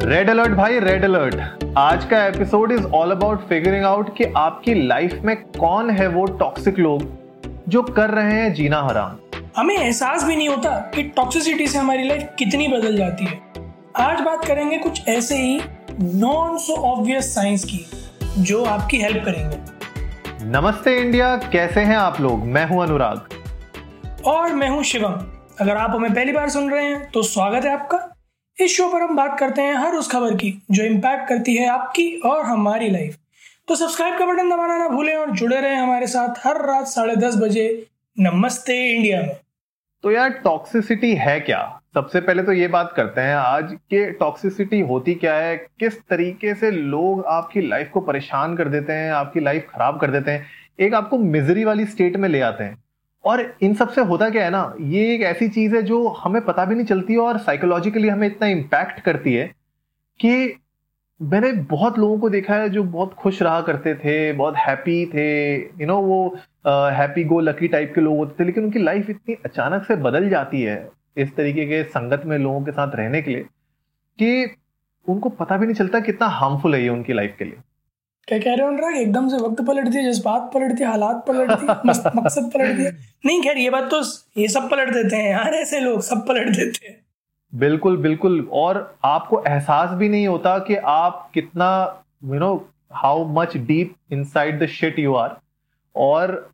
Red alert भाई red alert आज का episode is all about figuring out कि आपकी लाइफ में कौन है वो टॉक्सिक लोग जो कर रहे हैं जीना हराम। हमें एहसास भी नहीं होता कि टॉक्सिसिटी से हमारी लाइफ कितनी बदल जाती है। आज बात करेंगे कुछ ऐसे ही नॉन सो ऑब्वियस साइंस की जो आपकी हेल्प करेंगे। नमस्ते इंडिया कैसे हैं आप लोग? मैं हूँ अनुराग। और मैं हूँ शिवम। अगर आप हमें पहली बार सुन रहे हैं तो स्वागत है आपका। इस शो पर हम बात करते हैं हर उस खबर की, जो इम्पैक्ट करती है आपकी और हमारी लाइफ तो सब्सक्राइब का बटन दबाना ना भूलें और जुड़े रहें हमारे साथ हर रात साढ़े दस बजे नमस्ते इंडिया में. तो यार टॉक्सिसिटी है क्या? सबसे पहले तो ये बात करते हैं आज के टॉक्सिसिटी होती क्या है? किस तरीके से लोग आपकी लाइफ को परेशान कर देते हैं, आपकी लाइफ खराब कर देते हैं? एक आपको मिजरी वाली स्टेट में ले आते हैं। और इन सबसे होता क्या है ना ये एक ऐसी चीज़ है जो हमें पता भी नहीं चलती और साइकोलॉजिकली हमें इतना इम्पैक्ट करती है कि मैंने बहुत लोगों को देखा है जो बहुत खुश रहा करते थे बहुत हैप्पी थे यू you नो know, वो हैप्पी गो लकी टाइप के लोग होते थे लेकिन उनकी लाइफ इतनी अचानक से बदल जाती है इस तरीके के संगत में लोगों के साथ रहने के लिए कि उनको पता भी नहीं चलता कितना हार्मफुल है ये उनकी लाइफ के लिए। क्या कह रहे हो अनुराग? एकदम से वक्त पलट दिया जज्बात पलट दिया हालात पलट दिया मकसद पलट दिया नहीं खैर ये बात तो ये सब पलट देते हैं यार ऐसे लोग सब पलट देते हैं। बिल्कुल बिल्कुल। और आपको एहसास भी नहीं होता कि आप कितना you know how much deep inside the shit you are और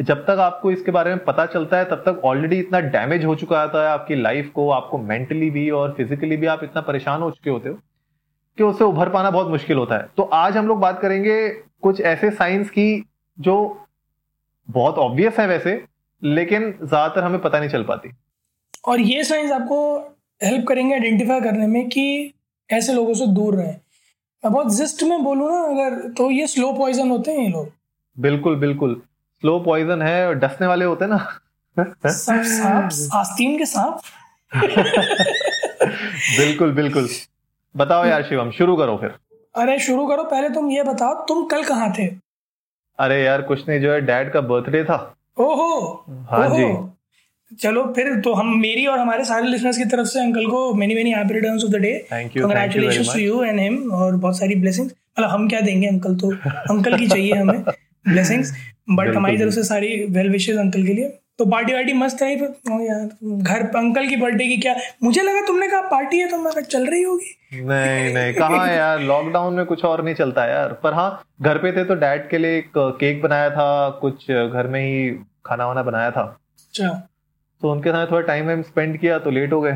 जब तक आपको इसके बारे में पता चलता है तब तक ऑलरेडी इतना डैमेज हो चुका होता है आपकी लाइफ को आपको मेंटली भी और फिजिकली भी आप इतना परेशान हो चुके होते हो। कि उससे उभर पाना बहुत मुश्किल होता है। तो आज हम लोग बात करेंगे कुछ ऐसे साइंस की जो बहुत ऑब्वियस है वैसे लेकिन ज़्यादातर हमें पता नहीं चल पाती। और ये साइंस आपको हेल्प करेंगे आइडेंटिफाई करने में कि ऐसे लोगों से दूर रहें। मैं बहुत जिस्ट में बोलूँ ना अगर तो ये स्लो पॉइजन होते हैं ये लोग। बिल्कुल बिल्कुल। स्लो पॉइजन है और डसने वाले होते हैं ना। सांप आस्तीन के सांप। बिल्कुल बिल्कुल। बताओ यार शिवम शुरू करो फिर। अरे शुरू करो पहले तुम ये बताओ तुम कल कहाँ थे? अरे यार कुछ नहीं जो है डैड का बर्थडे था। ओहो हाँ ओहो। जी। चलो फिर तो हम मेरी और हमारे सारे लिसनर्स की तरफ़ से अंकल को many many happy returns of the day congratulations to you and him और बहुत सारी ब्लेसिंग्स मतलब हम क्या देंगे अंकल तो? अंकल की चाहिए हमें ब्लेसिंग्स बट हमारी तरफ़ से सारी वेल विशेस अंकल के लिए। तो पार्टी वार्टी मस्त रही फिर। यार घर अंकल की बर्थडे की क्या? मुझे लगा तुमने कहा पार्टी है तो मैं चल रही होगी। नहीं नहीं कहाँ यार? लॉकडाउन में कुछ और नहीं चलता यार। पर हाँ घर पे थे तो डैड के लिए एक केक बनाया था कुछ घर में ही खाना वाना बनाया था। अच्छा। तो उनके साथ थोड़ा टाइम वाइम स्पेंड किया तो लेट हो गए।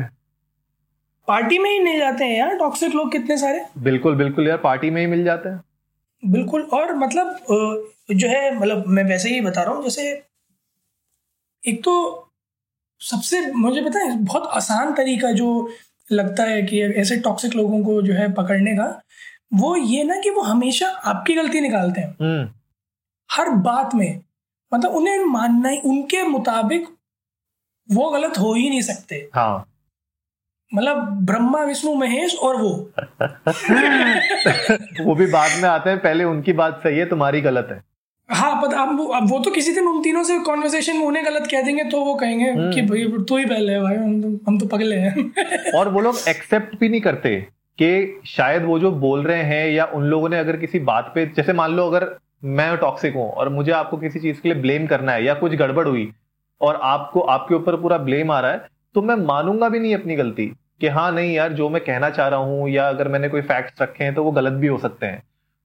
पार्टी में ही नहीं जाते हैं यार? टॉक्सिक लोग कितने सारे? बिल्कुल बिल्कुल यार पार्टी में ही मिल जाते हैं। बिल्कुल और मतलब जो है मतलब मैं वैसे ही बता रहा हूँ जैसे एक तो सबसे मुझे पता है बहुत आसान तरीका जो लगता है कि ऐसे टॉक्सिक लोगों को जो है पकड़ने का वो ये ना कि वो हमेशा आपकी गलती निकालते हैं। हम्म। हर बात में मतलब उन्हें मानना ही उनके मुताबिक वो गलत हो ही नहीं सकते। हाँ। मतलब ब्रह्मा विष्णु महेश और वो। वो भी बाद में आते हैं पहले उनकी बात सही है तुम्हारी गलत है। हाँ पता अब वो अब वो तो किसी दिन उन तीनों से कॉन्वर्सेशन में उन्हें गलत कह देंगे तो वो कहेंगे कि भाई तू ही पहले है भाई हम तो हम तो पगले हैं। और वो लोग एक्सेप्ट भी नहीं करते कि शायद वो जो बोल रहे हैं या उन लोगों ने अगर किसी बात पे जैसे मान लो अगर मैं टॉक्सिक हूँ और मुझे आपको किसी चीज़ के लिए ब्लेम करना है या कुछ गड़बड़ हुई और आपको आपके ऊपर पूरा ब्लेम आ रहा है तो मैं मानूँगा भी नहीं अपनी गलती कि हाँ नहीं यार जो मैं कहना चाह रहा हूँ या अगर मैंने कोई फैक्ट्स रखे हैं तो वो गलत भी हो सकते हैं।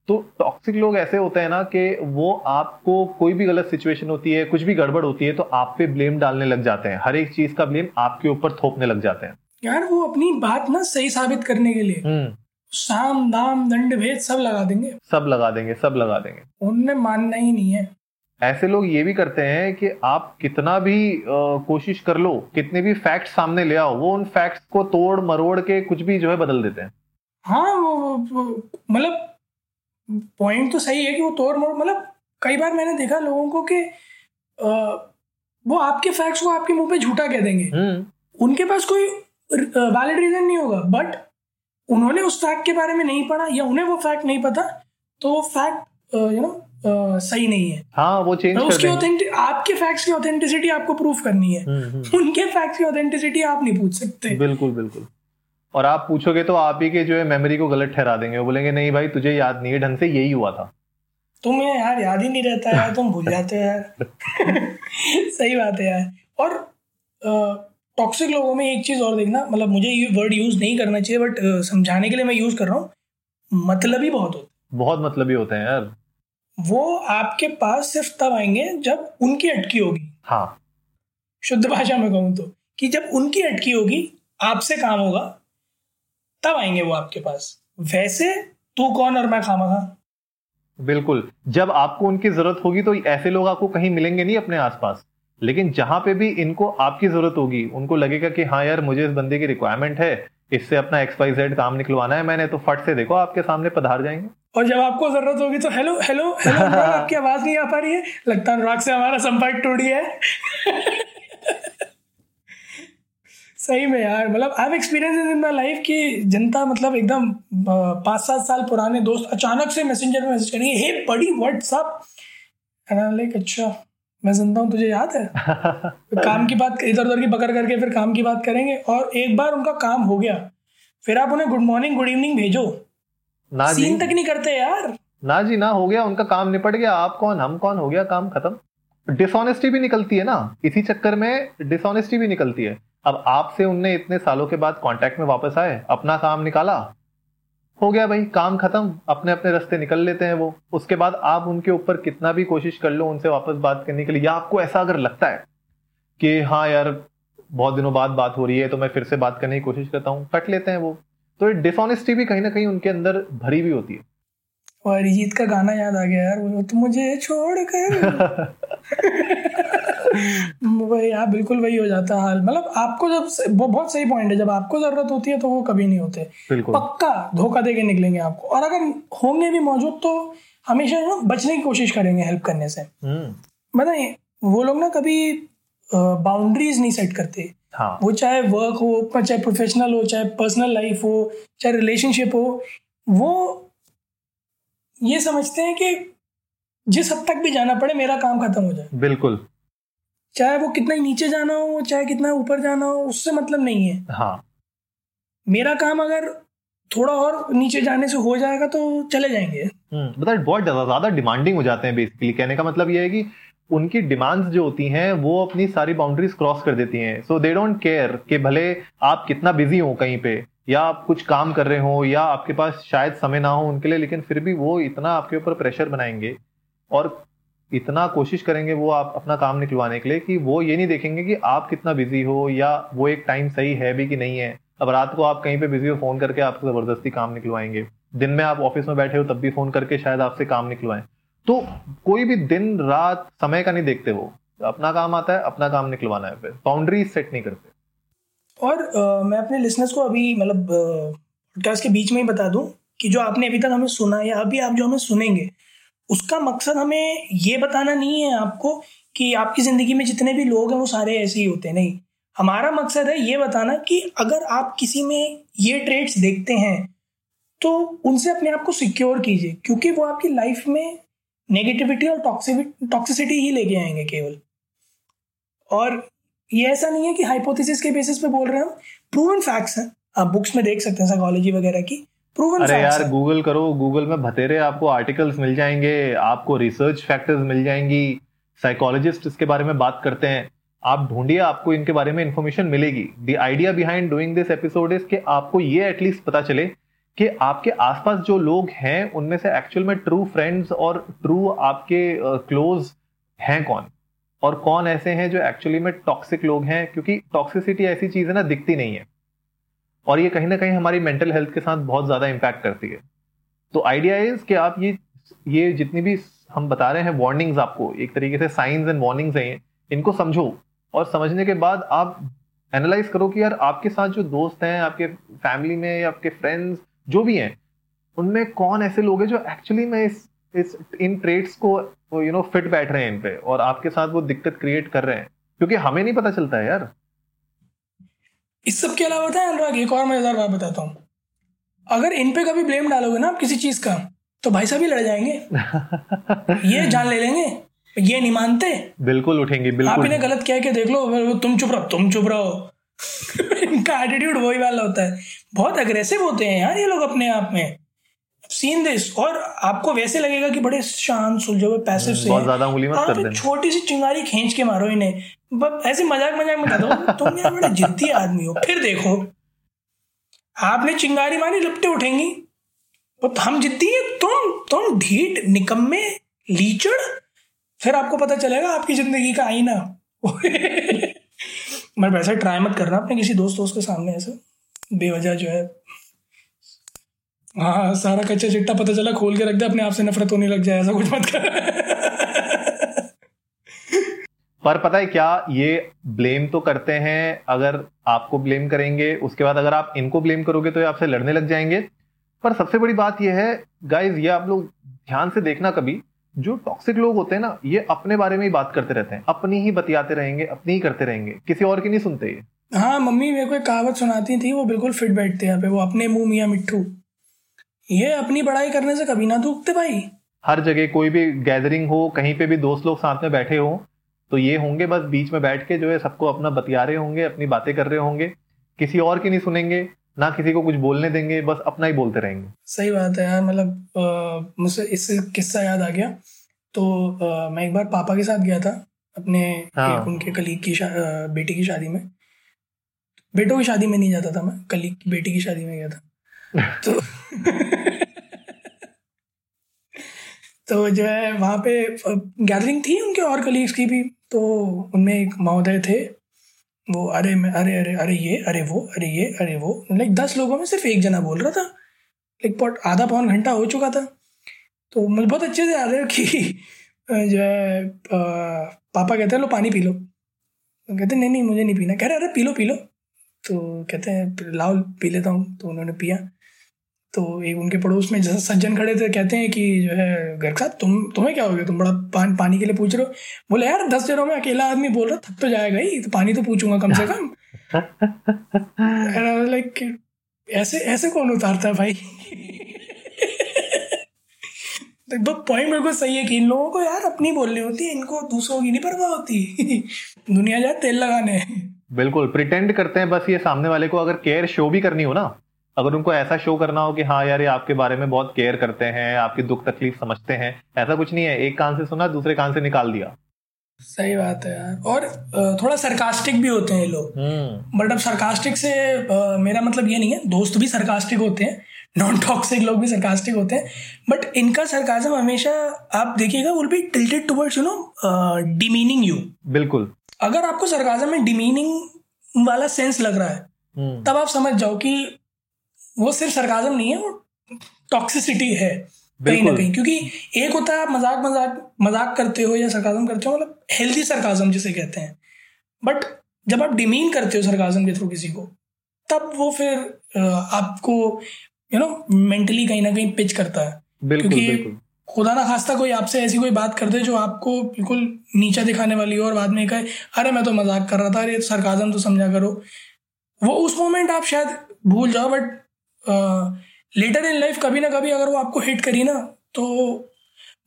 तो टॉक्सिक लोग ऐसे होते हैं ना कि वो आपको कोई भी गलत सिचुएशन होती है कुछ भी गड़बड़ होती है तो आप पे ब्लेम डालने लग जाते हैं। हर एक चीज़ का ब्लेम आपके ऊपर थोपने लग जाते हैं। यार वो अपनी बात ना सही साबित करने के लिए हम्म। साम दाम दंड भेद सब लगा देंगे। सब लगा देंगे सब लगा देंगे। उनने मानना ही नहीं है। ऐसे लोग ये भी करते हैं कि आप कितना भी अ, कोशिश कर लो कितने भी फैक्ट सामने ले आओ वो उन फैक्ट्स को तोड़ मरोड़ के कुछ भी जो है बदल देते हैं। हाँ वो वो- वो- मतलब पॉइंट तो सही है कि वो तोड़ मोड़ मतलब कई बार मैंने देखा लोगों को कि वो आपके फैक्ट्स को आपके मुँह पे झूठा कह देंगे। हम्म। उनके पास कोई वैलिड रीजन नहीं होगा बट उन्होंने उस फैक्ट के बारे में नहीं पढ़ा या उन्हें वो फैक्ट नहीं पता तो वो फैक्ट यू नो सही नहीं है। हाँ वो चेंज तो उसकी ऑथेंटिक आपके फैक्ट्स की ऑथेंटिसिटी आपको प्रूफ करनी है। हम्म, हम्म, उनके फैक्ट्स की ऑथेंटिसिटी आप नहीं पूछ सकते। बिल्कुल बिल्कुल। और आप पूछोगे तो आप ही के जो है मेमोरी को गलत ठहरा देंगे। वो बोलेंगे नहीं भाई तुझे याद नहीं है ढंग से यही हुआ था। तुम्हें यार याद ही नहीं रहता यार तुम भूल जाते हो यार। सही बात है यार। और टॉक्सिक लोगों में एक चीज़ और देखना मतलब मुझे ये वर्ड यूज़ नहीं करना चाहिए बट समझाने के लिए मैं यूज़ कर रहा हूँ। मतलब ही बहुत होता बहुत मतलब ही होते हैं यार। वो आपके पास सिर्फ़ तब आएँगे जब उनकी अटकी होगी। हाँ। शुद्ध भाषा में कहूँ तो कि जब उनकी अटकी होगी आपसे काम होगा। तब आएँगे वो आपके पास। वैसे तू कौन और मैं खामा बिल्कुल। जब आपको उनकी ज़रूरत होगी तो ऐसे लोग आपको कहीं मिलेंगे नहीं अपने आसपास। लेकिन जहाँ पे भी इनको आपकी ज़रूरत होगी उनको लगेगा कि हाँ यार मुझे इस बंदे की रिक्वायरमेंट है इससे अपना एक्स वाई जेड काम निकलवाना है मैंने तो फट से देखो आपके सामने पधार जाएँगे। और जब आपको ज़रूरत होगी तो हेलो हेलो हेलो आपकी आवाज़ नहीं आ पा रही है? लगता है अनुराग से हमारा संपर्क टूट गया है। सही में यार मतलब I experience in my life कि जनता मतलब एकदम पाँच सात साल पुराने दोस्त अचानक से मैसेंजर में मैसेज करेंगे हे बड़ी व्हाट्सअप लाइक अच्छा मैं सुनता हूँ तुझे याद है? काम की बात इधर उधर की पकड़ करके फिर काम की बात करेंगे और एक बार उनका काम हो गया। फिर आप उन्हें गुड मॉर्निंग गुड इवनिंग भेजो। ना सीन तक नहीं करते यार। ना जी ना हो गया उनका काम निपट गया। आप कौन? हम कौन? हो गया काम खत्म। डिसऑनेस्टी भी निकलती है ना। इसी चक्कर में डिसऑनेस्टी भी निकलती है। अब आपसे उनने इतने सालों के बाद कांटेक्ट में वापस आए अपना काम निकाला। हो गया भाई काम खत्म अपने अपने रास्ते निकल लेते हैं वो। उसके बाद आप उनके ऊपर कितना भी कोशिश कर लो उनसे वापस बात करने के लिए। या आपको ऐसा अगर लगता है कि हाँ यार बहुत दिनों बाद बात हो रही है तो मैं फिर से बात करने की कोशिश करता हूँ। कट लेते हैं वो। तो ये डिसऑनेस्टी भी कहीं ना कहीं उनके अंदर भरी हुई होती है। और अरिजीत का गाना याद आ गया यार वो तो मुझे छोड़ कर वही यार बिल्कुल वही हो जाता है हाल। मतलब आपको जब वो बहुत सही पॉइंट है जब आपको ज़रूरत होती है तो वो कभी नहीं होते। पक्का धोखा दे के निकलेंगे आपको। और अगर होंगे भी मौजूद तो हमेशा ना बचने की कोशिश करेंगे हेल्प करने से। बताइए वो लोग ना कभी बाउंड्रीज नहीं सेट करते। हाँ. वो चाहे वर्क हो चाहे प्रोफेशनल हो चाहे पर्सनल लाइफ हो चाहे रिलेशनशिप हो वो ये समझते हैं कि जिस हद तक भी जाना पड़े मेरा काम खत्म हो जाए। बिल्कुल। चाहे वो कितना ही नीचे जाना हो चाहे कितना ऊपर जाना हो उससे मतलब नहीं है। हाँ। मेरा काम अगर थोड़ा और नीचे जाने से हो जाएगा तो चले जाएँगे। हम्म, मतलब बहुत ज़्यादा डिमांडिंग हो जाते हैं बेसिकली कहने का मतलब ये है कि उनकी डिमांड्स जो होती हैं वो अपनी सारी बाउंड्रीज क्रॉस कर देती हैं। सो दे डोंट केयर कि भले आप कितना बिज़ी हो कहीं पे या आप कुछ काम कर रहे हो या आपके पास शायद समय ना हो उनके लिए लेकिन फिर भी वो इतना आपके ऊपर प्रेशर बनाएँगे। और इतना कोशिश करेंगे वो आप अपना काम निकलवाने के लिए कि वो ये नहीं देखेंगे कि आप कितना बिज़ी हो या वो एक टाइम सही है भी कि नहीं है। अब रात को आप कहीं पे बिज़ी हो फ़ोन करके आपसे ज़बरदस्ती काम निकलवाएँगे। दिन में आप ऑफ़िस में बैठे हो तब भी फ़ोन करके शायद आपसे काम निकलवाएँ। तो कोई भी दिन रात समय का नहीं देखते वो। अपना काम आता है अपना काम निकलवाना है फिर। बाउंड्री सेट नहीं करते। और आ, मैं अपने लिसनर्स को अभी मतलब पॉडकास्ट के बीच में ही बता दूँ कि जो आपने अभी तक हमें सुना या अभी आप जो हमें सुनेंगे उसका मकसद हमें ये बताना नहीं है आपको कि आपकी ज़िंदगी में जितने भी लोग हैं वो सारे ऐसे ही होते नहीं, हमारा मकसद है ये बताना कि अगर आप किसी में ये ट्रेड्स देखते हैं तो उनसे अपने आप को सिक्योर कीजिए, क्योंकि वो आपकी लाइफ में नेगेटिविटी और टॉक्सिसिटी ही लेके आएँगे केवल। और ये ऐसा नहीं है कि हाइपोथेसिस के बेसिस पे बोल रहे हैं हम प्रूवन फैक्ट्स हैं। आप बुक्स में देख सकते हैं साइकोलॉजी वगैरह की। प्रूवन अरे यार गूगल करो गूगल में भतेरे आपको आर्टिकल्स मिल जाएँगे आपको रिसर्च फैक्टर्स मिल जाएँगी साइकोलॉजिस्ट इसके बारे में बात करते हैं। आप ढूंढिए आपको इनके बारे में इन्फॉर्मेशन मिलेगी। The idea behind doing this episode is कि आपको ये एटलीस्ट पता चले कि आपके आसपास जो लोग हैं उनमें से एक्चुअल में ट्रू फ्रेंड्स और ट्रू आपके क्लोज हैं कौन? और कौन ऐसे हैं जो एक्चुअली में टॉक्सिक लोग हैं? क्योंकि टॉक्सिसिटी ऐसी चीज़ है ना दिखती नहीं है। और ये कहीं ना कहीं हमारी मेंटल हेल्थ के साथ बहुत ज़्यादा इम्पैक्ट करती है। तो आइडिया इज़ कि आप ये ये जितनी भी हम बता रहे हैं वार्निंग्स आपको, एक तरीके से साइंस एंड वार्निंग्स हैं, इनको समझो और समझने के बाद आप एनालाइज करो कि यार आपके साथ जो दोस्त हैं, आपके फैमिली में या आपके फ्रेंड्स जो भी हैं, उनमें कौन ऐसे लोग हैं जो एक्चुअली में इस इस, इन ट्रेड्स को यू नो फिट बैठ रहे हैं इन पे और आपके साथ वो दिक्कत क्रिएट कर रहे हैं। क्योंकि हमें नहीं पता चलता है यार। इस सब के अलावा था अनुराग एक और मज़ेदार बात बताता हूँ। अगर इन पे कभी ब्लेम डालोगे ना आप किसी चीज़ का तो भाई साहब ही लड़ जाएँगे। ये जान ले लेंगे। ये नहीं मानते। बिल्कुल उठेंगे बिल्कुल। आप इन्हें गलत कह के देख लो तुम चुप रहो तुम चुप रहो। इनका एटीट्यूड वही वाला होता है। बहुत अग्रेसिव होते हैं यार ये लोग अपने आप में। सीन दिस और आपको वैसे लगेगा कि बड़े शांत सुलझे हुए पैसे से बहुत ज़्यादा उंगली मत कर देना। छोटी सी चिंगारी खींच के मारो इन्हें। ऐसे मज़ाक मज़ाक में दो तुम यार बड़े जिद्दी आदमी हो। फिर देखो, आपने चिंगारी मारी, लपटे उठेंगी। तो हम जिद्दी है, तुम तुम ढीठ, निकम्मे, लीचड़। फिर आपको पता चलेगा आपकी ज़िंदगी का आईना। मैं वैसे ट्राई मत करना अपने किसी दोस्त दोस्त के सामने ऐसे। बेवजह जो है। हाँ सारा कच्चा चिट्टा पता चला, खोल के रख दे, अपने आप से नफरत होने लग जाए, ऐसा कुछ मत कर। पर पता है क्या ये ब्लेम तो करते हैं अगर आपको ब्लेम करेंगे उसके बाद अगर आप इनको ब्लेम करोगे तो ये आपसे लड़ने लग जाएँगे। पर सबसे बड़ी बात ये है गाइज़ ये आप लोग ध्यान से देखना कभी जो टॉक्सिक लोग होते हैं ना ये अपने बारे में ही बात करते रहते हैं अपनी ही बतियाते रहेंगे अपनी ही करते रहेंगे किसी और की नहीं सुनते ये। हाँ मम्मी मेरे को एक कहावत सुनाती थी वो बिल्कुल फिट बैठते हैं पे वो अपने मुँह मियाँ मिट्टू ये अपनी बड़ाई करने से कभी ना दूखते भाई। हर जगह कोई भी गैदरिंग हो कहीं पे भी दोस्त लोग साथ में बैठे हो तो ये होंगे बस बीच में बैठ के जो है सबको अपना बतिया रहे होंगे अपनी बातें कर रहे होंगे। किसी और की नहीं सुनेंगे ना किसी को कुछ बोलने देंगे बस अपना ही बोलते रहेंगे। सही बात है यार मतलब मुझसे इससे किस्सा याद आ गया। तो आ, मैं एक बार पापा के साथ गया था अपने हाँ। उनके कलीग की बेटी की शादी में। बेटों की शादी में नहीं जाता था मैं कलीग की बेटी की शादी में गया था। तो तो जो है, वहाँ पे गैदरिंग थी उनके और कलीग्स की भी तो उनमें एक महोदय थे। वो, अरे, मैं, अरे अरे अरे, ये, अरे, वो, अरे, ये, अरे, वो। लाइक दस लोगों में सिर्फ़ एक जना बोल रहा था। लाइक पॉट आधा पौन घंटा हो चुका था। तो मुझे बहुत अच्छे से याद है कि जो है पापा कहते हैं, लो, पानी पी लो। तो कहते, नहीं नहीं, मुझे नहीं पीना। कह रहे, अरे, पी लो पी लो। तो कहते हैं, लाओ, पी लेता हूँ। तो उन्होंने पिया। तो एक उनके पड़ोस में जैसे सज्जन खड़े थे कहते हैं कि जो है घर का तुम तुम्हें क्या हो गया? तुम बड़ा पान, पानी के लिए पूछ रहे हो। बोले यार दस जनों में अकेला आदमी बोल रहा थक तो जाएगा ही तो पानी तो पूछूँगा कम से कम. लाइक ऐसे ऐसे कौन उतारता है भाई? तो पॉइंट बिल्कुल सही है कि इन लोगों को यार अपनी बोलनी होती है इनको दूसरों की नहीं परवाह होती। दुनिया जाए तेल लगाने। बिल्कुल प्रिटेंड करते हैं बस ये सामने वाले को अगर केयर शो भी करनी हो ना। अगर उनको ऐसा शो करना हो कि हाँ यार ये आपके बारे में बहुत केयर करते हैं आपकी दुख तकलीफ़ समझते हैं ऐसा कुछ नहीं है। एक कान से सुना दूसरे कान से निकाल दिया। सही बात है यार। और थोड़ा सरकास्टिक भी होते हैं लोग। But hmm. अब सरकास्टिक से मेरा मतलब ये नहीं है दोस्त भी सरकास्टिक होते हैं नॉन टॉक्सिक लोग भी सरकास्टिक होते हैं बट इनका सरकाजम हमेशा आप देखिएगा will be tilted towards you know demeaning you बिल्कुल। अगर आपको सरकाजम में डिमीनिंग वाला सेंस लग रहा है हम्म। तब आप समझ जाओ कि वो सिर्फ़ सरकाजम नहीं है वो टॉक्सिसिटी है कहीं ना कहीं क्योंकि एक होता है आप मज़ाक मज़ाक मज़ाक करते हो या सरकाजम करते हो मतलब हेल्दी सरकाजम जिसे कहते हैं। बट जब आप डिमीन करते हो सरकाजम के थ्रू किसी को तब वो फिर आपको यू नो मेंटली कहीं ना कहीं पिच करता है। बिल्कुल, क्योंकि बिल्कुल. खुदा ना खास्ता कोई आपसे ऐसी कोई बात कर दे जो आपको बिल्कुल नीचा दिखाने वाली हो और बाद में कहे अरे मैं तो मज़ाक कर रहा था अरे सरकाजम तो समझा करो। वो उस मोमेंट आप शायद भूल जाओ बट लेटर इन लाइफ कभी ना कभी अगर वो आपको हिट करी ना तो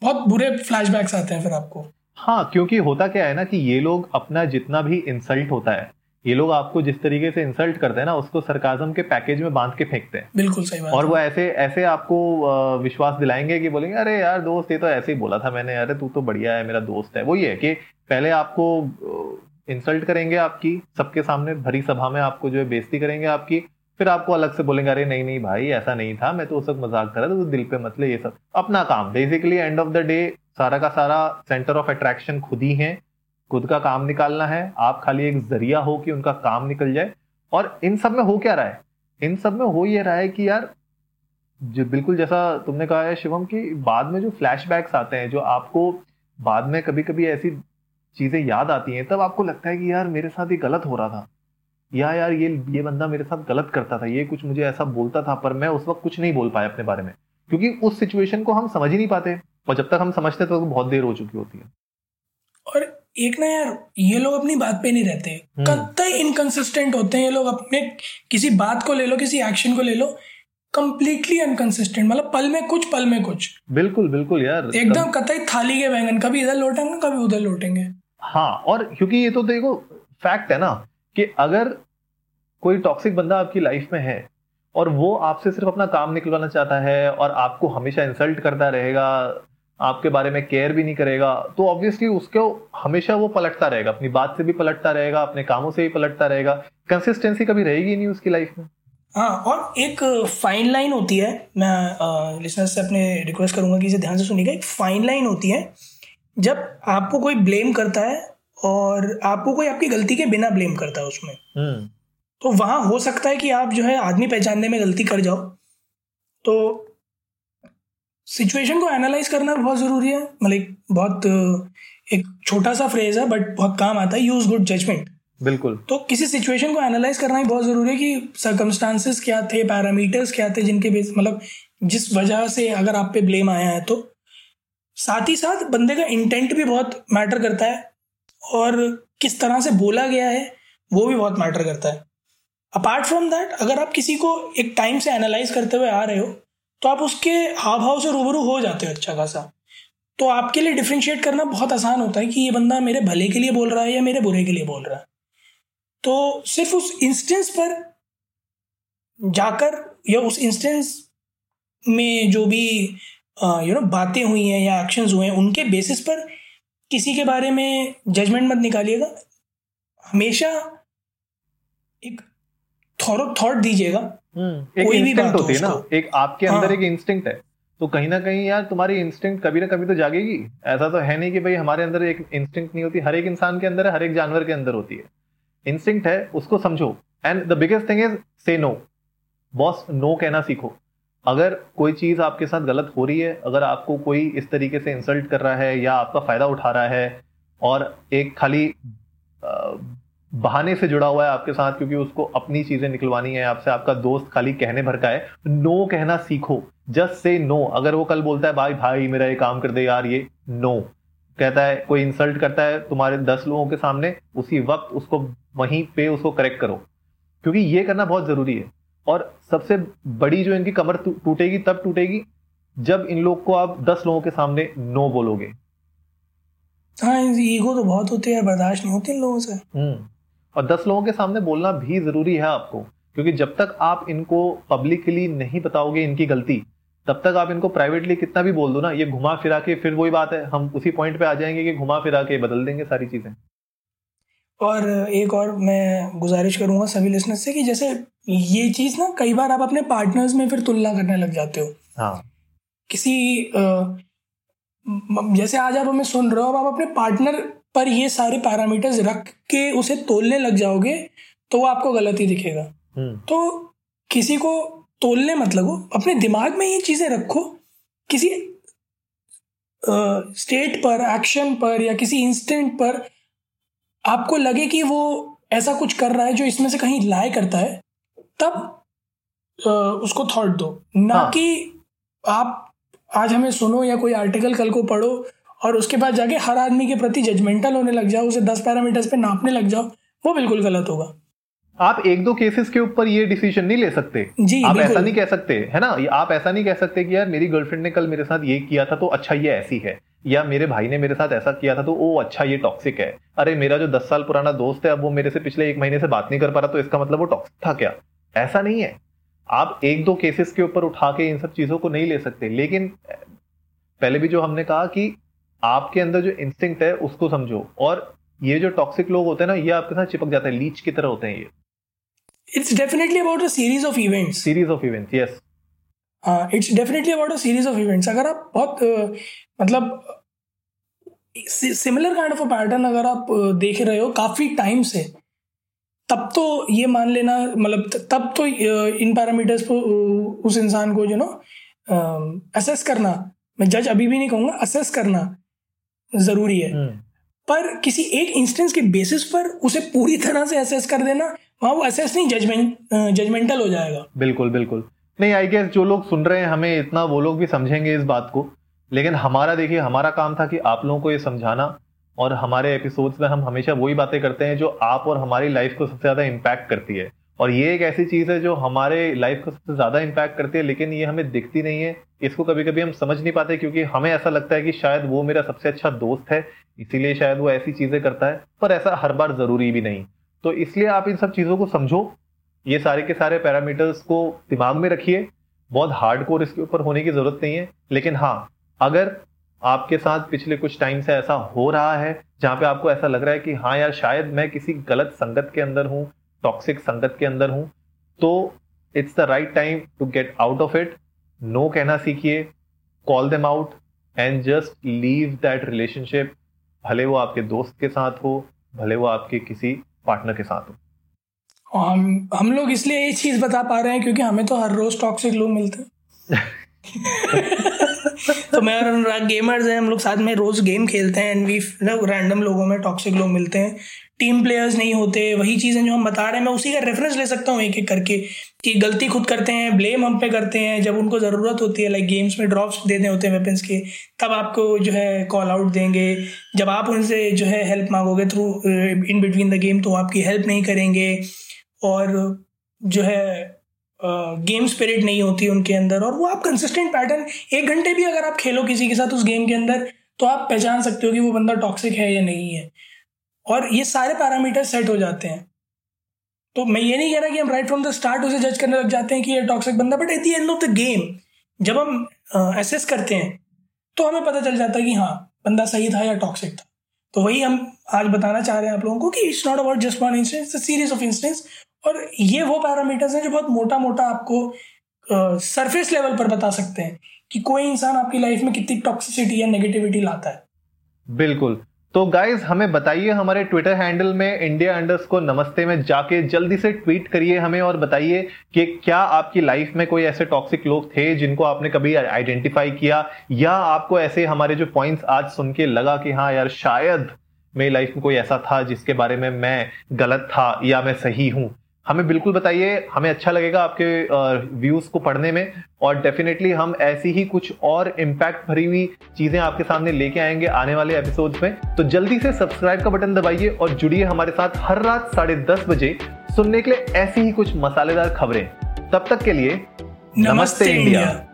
बहुत बुरे फ्लैशबैक्स आते हैं फिर आपको। हाँ क्योंकि होता क्या है ना कि ये लोग अपना जितना भी इंसल्ट होता है ये लोग आपको जिस तरीके से इंसल्ट करते हैं ना उसको सरकाजम के पैकेज में बाँध के फेंकते हैं। बिल्कुल सही बात और वो ऐसे ऐसे आपको विश्वास दिलाएँगे कि बोलेंगे अरे यार दोस्त ये तो ऐसे ही बोला था मैंने अरे तू तो बढ़िया है मेरा दोस्त है। वो ये है कि पहले आपको इंसल्ट करेंगे आपकी सबके सामने भरी सभा में आपको जो है बेइज्जती करेंगे आपकी फिर आपको अलग से बोलेंगे, अरे नहीं नहीं भाई, ऐसा नहीं था, मैं तो उस वक्त मज़ाक कर रहा था तो दिल पे मतलब ये सब। अपना काम basically end of the day सारा का सारा सेंटर ऑफ़ अट्रैक्शन खुद ही है, खुद का काम निकालना है, आप खाली एक ज़रिया हो कि उनका काम निकल जाए। और इन सब में हो क्या रहा है? इन सब में हो ये रहा है कि यार, जो, बिल्कुल जैसा तुमने कहा है शिवम कि बाद में जो फ्लैशबैक्स आते हैं, जो आपको बाद में कभी कभी ऐसी चीज़ें याद आती हैं, तब आपको लगता है कि यार मेरे साथ ये गलत हो रहा था। या यार ये ये बंदा मेरे साथ गलत करता था ये कुछ मुझे ऐसा बोलता था पर मैं उस वक्त कुछ नहीं बोल पाया अपने बारे में। क्योंकि उस सिचुएशन को हम समझ ही नहीं पाते और जब तक हम समझते तो बहुत देर हो चुकी होती है। और एक ना यार ये लोग अपनी बात पे नहीं रहते। हम्म। कतई इनकंसिस्टेंट होते हैं ये लोग अपने किसी बात को ले लो किसी एक्शन को ले लो कंप्लीटली अनकंसिस्टेंट मतलब पल में कुछ पल में कुछ। बिल्कुल बिल्कुल यार। एकदम कतई थाली के बैंगन कभी इधर लौटेंगे कभी उधर लौटेंगे। हाँ और क्योंकि ये तो देखो फैक्ट है ना कि अगर कोई टॉक्सिक बंदा आपकी लाइफ में है और वो आपसे सिर्फ़ अपना काम निकलवाना चाहता है और आपको हमेशा इंसल्ट करता रहेगा, आपके बारे में केयर भी नहीं करेगा तो ऑब्वियसली उसको हमेशा वो पलटता रहेगा, अपनी बात से भी पलटता रहेगा, अपने कामों से भी पलटता रहेगा कंसिस्टेंसी कभी रहेगी नहीं उसकी लाइफ में? हाँ और एक फाइन लाइन होती है, मैं लिसनर से अपने रिक्वेस्ट करूँगा कि इसे ध्यान से सुनिएगा, एक फाइन लाइन होती है, जब आपको कोई ब्लेम करता है और आपको कोई आपकी गलती के बिना ब्लेम करता है उसमें। हम्म। तो वहाँ हो सकता है कि आप जो है आदमी पहचानने में गलती कर जाओ। तो सिचुएशन को एनालाइज करना बहुत ज़रूरी है। मतलब बहुत एक छोटा सा फ्रेज है बट बहुत काम आता है यूज़ गुड जजमेंट बिल्कुल। तो किसी सिचुएशन को एनालाइज करना ही बहुत ज़रूरी है कि सर्कमस्टांसिस क्या थे पैरामीटर्स क्या थे जिनके बेस मतलब जिस वजह से अगर आप पे ब्लेम आया है तो। साथ ही साथ बंदे का इंटेंट भी बहुत मैटर करता है। और किस तरह से बोला गया है, वो भी बहुत मैटर करता है। अपार्ट फ्रॉम दैट अगर आप किसी को एक टाइम से एनालाइज करते हुए आ रहे हो तो आप उसके हाव भाव से रूबरू हो जाते हो अच्छा खासा। तो आपके लिए डिफ्रेंशिएट करना बहुत आसान होता है कि ये बंदा मेरे भले के लिए बोल रहा है या मेरे बुरे के लिए बोल रहा है। तो सिर्फ़ उस इंस्टेंस पर जाकर या उस इंस्टेंस में जो भी यू नो बातें हुई हैं या एक्शंस हुए हैं, उनके बेसिस पर किसी के बारे में जजमेंट मत निकालिएगा। हमेशा एक थॉट दीजिएगा। हम्म, एक इंस्टिंक्ट होती है ना। एक आपके अंदर हाँ। एक इंस्टिंक्ट है। तो कहीं ना कहीं यार तुम्हारी इंस्टिंक्ट कभी ना कभी तो जागेगी। ऐसा तो है नहीं कि भाई हमारे अंदर एक इंस्टिंक्ट नहीं होती। हर एक इंसान के अंदर है हर एक जानवर के अंदर होती है। इंस्टिंक्ट है उसको समझो। And the biggest thing is say no boss no कहना सीखो। अगर कोई चीज़ आपके साथ गलत हो रही है, अगर आपको कोई इस तरीके से इंसल्ट कर रहा है या आपका फ़ायदा उठा रहा है और एक खाली बहाने से जुड़ा हुआ है आपके साथ क्योंकि उसको अपनी चीज़ें निकलवानी है, आपसे आपका दोस्त खाली कहने भर का है नो कहना सीखो। जस्ट से नो अगर वो कल बोलता है, भाई भाई, मेरा ये काम कर दे यार, ये नो कहता है, कोई इंसल्ट करता है तुम्हारे दस लोगों के सामने, उसी वक्त उसको वहीं पे उसको करेक्ट करो। क्योंकि ये करना बहुत ज़रूरी है। और सबसे बड़ी जो इनकी कमर टूटेगी तब टूटेगी जब इन लोग को आप दस लोगों के सामने नो बोलोगे। हाँ ईगो तो बहुत होती है बर्दाश्त नहीं होती इन लोगों से। हम्म और दस लोगों के सामने बोलना भी ज़रूरी है आपको क्योंकि जब तक आप इनको पब्लिकली नहीं बताओगे इनकी गलती तब तक आप इनको प्राइवेटली कितना भी बोल दो ना ये घुमा फिरा के फिर वही बात है हम उसी पॉइंट पे आ जाएँगे कि घुमा फिरा के बदल देंगे सारी चीज़ें। और एक और मैं गुजारिश करूँगा सभी लिसनर्स से कि जैसे ये चीज़ ना कई बार आप अपने पार्टनर्स में फिर तुलना करने लग जाते हो। हाँ। किसी जैसे आज आप हमें सुन रहे हो अब आप अपने पार्टनर पर ये सारे पैरामीटर्स रख के उसे तोलने लग जाओगे तो वो आपको गलत ही दिखेगा। हम्म। तो किसी को तोलने मत लगो अपने दिमाग में ये चीज़ें रखो। किसी स्टेट पर एक्शन पर या किसी इंस्टेंट पर आपको लगे कि वो ऐसा कुछ कर रहा है जो इसमें से कहीं लाए करता है तब उसको थॉट दो। ना हाँ. कि आप आज हमें सुनो या कोई आर्टिकल कल को पढ़ो और उसके बाद जाके हर आदमी के प्रति जजमेंटल होने लग जाओ उसे दस पैरामीटर्स पे नापने लग जाओ वो बिल्कुल गलत होगा। आप एक दो केसेस के ऊपर ये डिसीज़न नहीं ले सकते। जी आप ऐसा नहीं कह सकते है ना? आप ऐसा नहीं कह सकते कि यार मेरी गर्लफ्रेंड ने कल मेरे साथ ये किया था तो अच्छा ये ऐसी है। या मेरे भाई ने मेरे साथ ऐसा किया था तो ओ अच्छा ये टॉक्सिक है। अरे मेरा जो दस साल पुराना दोस्त है अब वो मेरे से पिछले एक महीने से बात नहीं कर पा रहा तो इसका मतलब वो टॉक्सिक था क्या? ऐसा नहीं है। आप एक दो केसेस के ऊपर उठा के इन सब चीज़ों को नहीं ले सकते लेकिन पहले भी जो हमने कहा कि आपके अंदर जो इंस्टिंक्ट है उसको समझो। और ये जो टॉक्सिक लोग होते हैं ना ये आपके साथ चिपक जाते हैं लीच की तरह होते हैं ये। It's definitely about a series of events series of events yes it's definitely about a series of events अगर आप बहुत uh, मतलब similar kind of a pattern अगर आप uh, देख रहे हो काफ़ी टाइम से तब तो ये मान लेना मतलब तब तो uh, इन पैरामीटर्स को उस इंसान को जो नो असेस करना मैं जज अभी भी नहीं कहूँगा असेस करना ज़रूरी है। हम्म। पर किसी एक इंस्टेंस के बेसिस पर उसे पूरी तरह से असेस कर देना वहाँ वो असेस नहीं जजमेंट जजमेंटल हो जाएगा। बिल्कुल बिल्कुल। नहीं आई गेस जो लोग सुन रहे हैं, हमें इतना वो लोग भी समझेंगे इस बात को। लेकिन हमारा देखिए, हमारा काम था कि आप लोगों को ये समझाना और हमारे एपिसोड्स में हम हमेशा वही बातें करते हैं जो आप और हमारी लाइफ को सबसे ज़्यादा इम्पैक्ट करती है। और ये एक ऐसी चीज़ है जो हमारे लाइफ को सबसे ज़्यादा इम्पैक्ट करती है, लेकिन ये हमें दिखती नहीं है। इसको कभी कभी हम समझ नहीं पाते क्योंकि हमें ऐसा लगता है कि शायद वो मेरा सबसे अच्छा दोस्त है, इसीलिए शायद वो ऐसी चीज़ें करता है, पर ऐसा हर बार ज़रूरी भी नहीं। तो इसलिए आप इन सब चीज़ों को समझो ये सारे के सारे पैरामीटर्स को दिमाग में रखिए। बहुत हार्ड कोर इसके ऊपर होने की ज़रूरत नहीं है। लेकिन हाँ अगर आपके साथ पिछले कुछ टाइम से ऐसा हो रहा है, जहाँ पे आपको ऐसा लग रहा है कि हाँ यार, शायद मैं किसी गलत संगत के अंदर हूँ टॉक्सिक संगत के अंदर हूँ तो it's the right time to get out of it no कहना सीखिए call them out and just leave that relationship भले वो आपके दोस्त के साथ हो, भले वो आपके किसी पार्टनर के साथ हो। हम हम लोग इसलिए ये चीज़ बता पा रहे हैं क्योंकि हमें तो हर रोज टॉक्सिक लोग मिलते हैं। तो मैं और अनुराग गेमर्स हैं हम लोग साथ में रोज गेम खेलते हैं एंड वी रैंडम लोगों में टॉक्सिक लोग मिलते हैं। टीम प्लेयर्स नहीं होते वही चीज़ें जो हम बता रहे हैं मैं उसी का रेफरेंस ले सकता हूँ एक एक करके कि गलती खुद करते हैं ब्लेम हम पे करते हैं जब उनको ज़रूरत होती है लाइक गेम्स में ड्रॉप्स देने होते हैं वेपन्स के तब आपको जो है कॉल आउट देंगे। जब आप उनसे जो है हेल्प मांगोगे through in between the game तो आपकी हेल्प नहीं करेंगे। और जो है गेम uh, स्पिरिट नहीं होती उनके अंदर और वो आप कंसिस्टेंट पैटर्न एक घंटे भी अगर आप खेलो किसी के साथ उस गेम के अंदर तो आप पहचान सकते हो कि वो बंदा टॉक्सिक है या नहीं है। और ये सारे पैरामीटर सेट हो जाते हैं। तो मैं ये नहीं कह रहा कि हम राइट फ्रॉम द स्टार्ट उसे जज करने लग जाते हैं कि ये टॉक्सिक बंदा but at the end of the game जब हम एसेस करते हैं तो हमें पता चल जाता है कि हाँ बंदा सही था या टॉक्सिक था। तो वही हम आज बताना चाह रहे हैं आप लोगों को कि it's not about just one instance series of instance और ये वो पैरामीटर्स हैं जो बहुत मोटा मोटा आपको सरफेस लेवल पर बता सकते हैं कि कोई इंसान आपकी लाइफ में कितनी टॉक्सिसिटी या नेगेटिविटी लाता है। बिल्कुल। तो गाइज़ हमें बताइए हमारे ट्विटर हैंडल में इंडिया अंडर्स को नमस्ते में जाके जल्दी से ट्वीट करिए हमें और बताइए कि क्या आपकी लाइफ में कोई ऐसे टॉक्सिक लोग थे जिनको आपने कभी आइडेंटिफाई किया या आपको ऐसे हमारे जो पॉइंट्स आज सुन के लगा कि हाँ यार, शायद मेरी लाइफ में कोई ऐसा था जिसके बारे में मैं गलत था या मैं सही हूँ। हमें बिल्कुल बताइए हमें अच्छा लगेगा आपके व्यूज़ को पढ़ने में और डेफिनेटली हम ऐसी ही कुछ और इम्पैक्ट भरी हुई चीज़ें आपके सामने लेके आएँगे आने वाले एपिसोड में। तो जल्दी से सब्सक्राइब का बटन दबाइए और जुड़िए हमारे साथ हर रात साढ़े दस बजे सुनने के लिए ऐसी ही कुछ मसालेदार खबरें। तब तक के लिए नमस्ते, नमस्ते इंडिया, इंडिया।